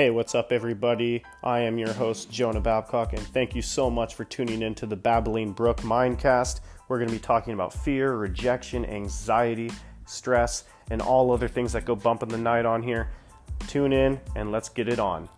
Hey, what's up, everybody? I am your host, Jonah Babcock, and thank you so much for tuning in to the Babbling Brook Mindcast. We're going to be talking about fear, rejection, anxiety, stress, and all other things that go bump in the night on here. Tune in and let's get it on.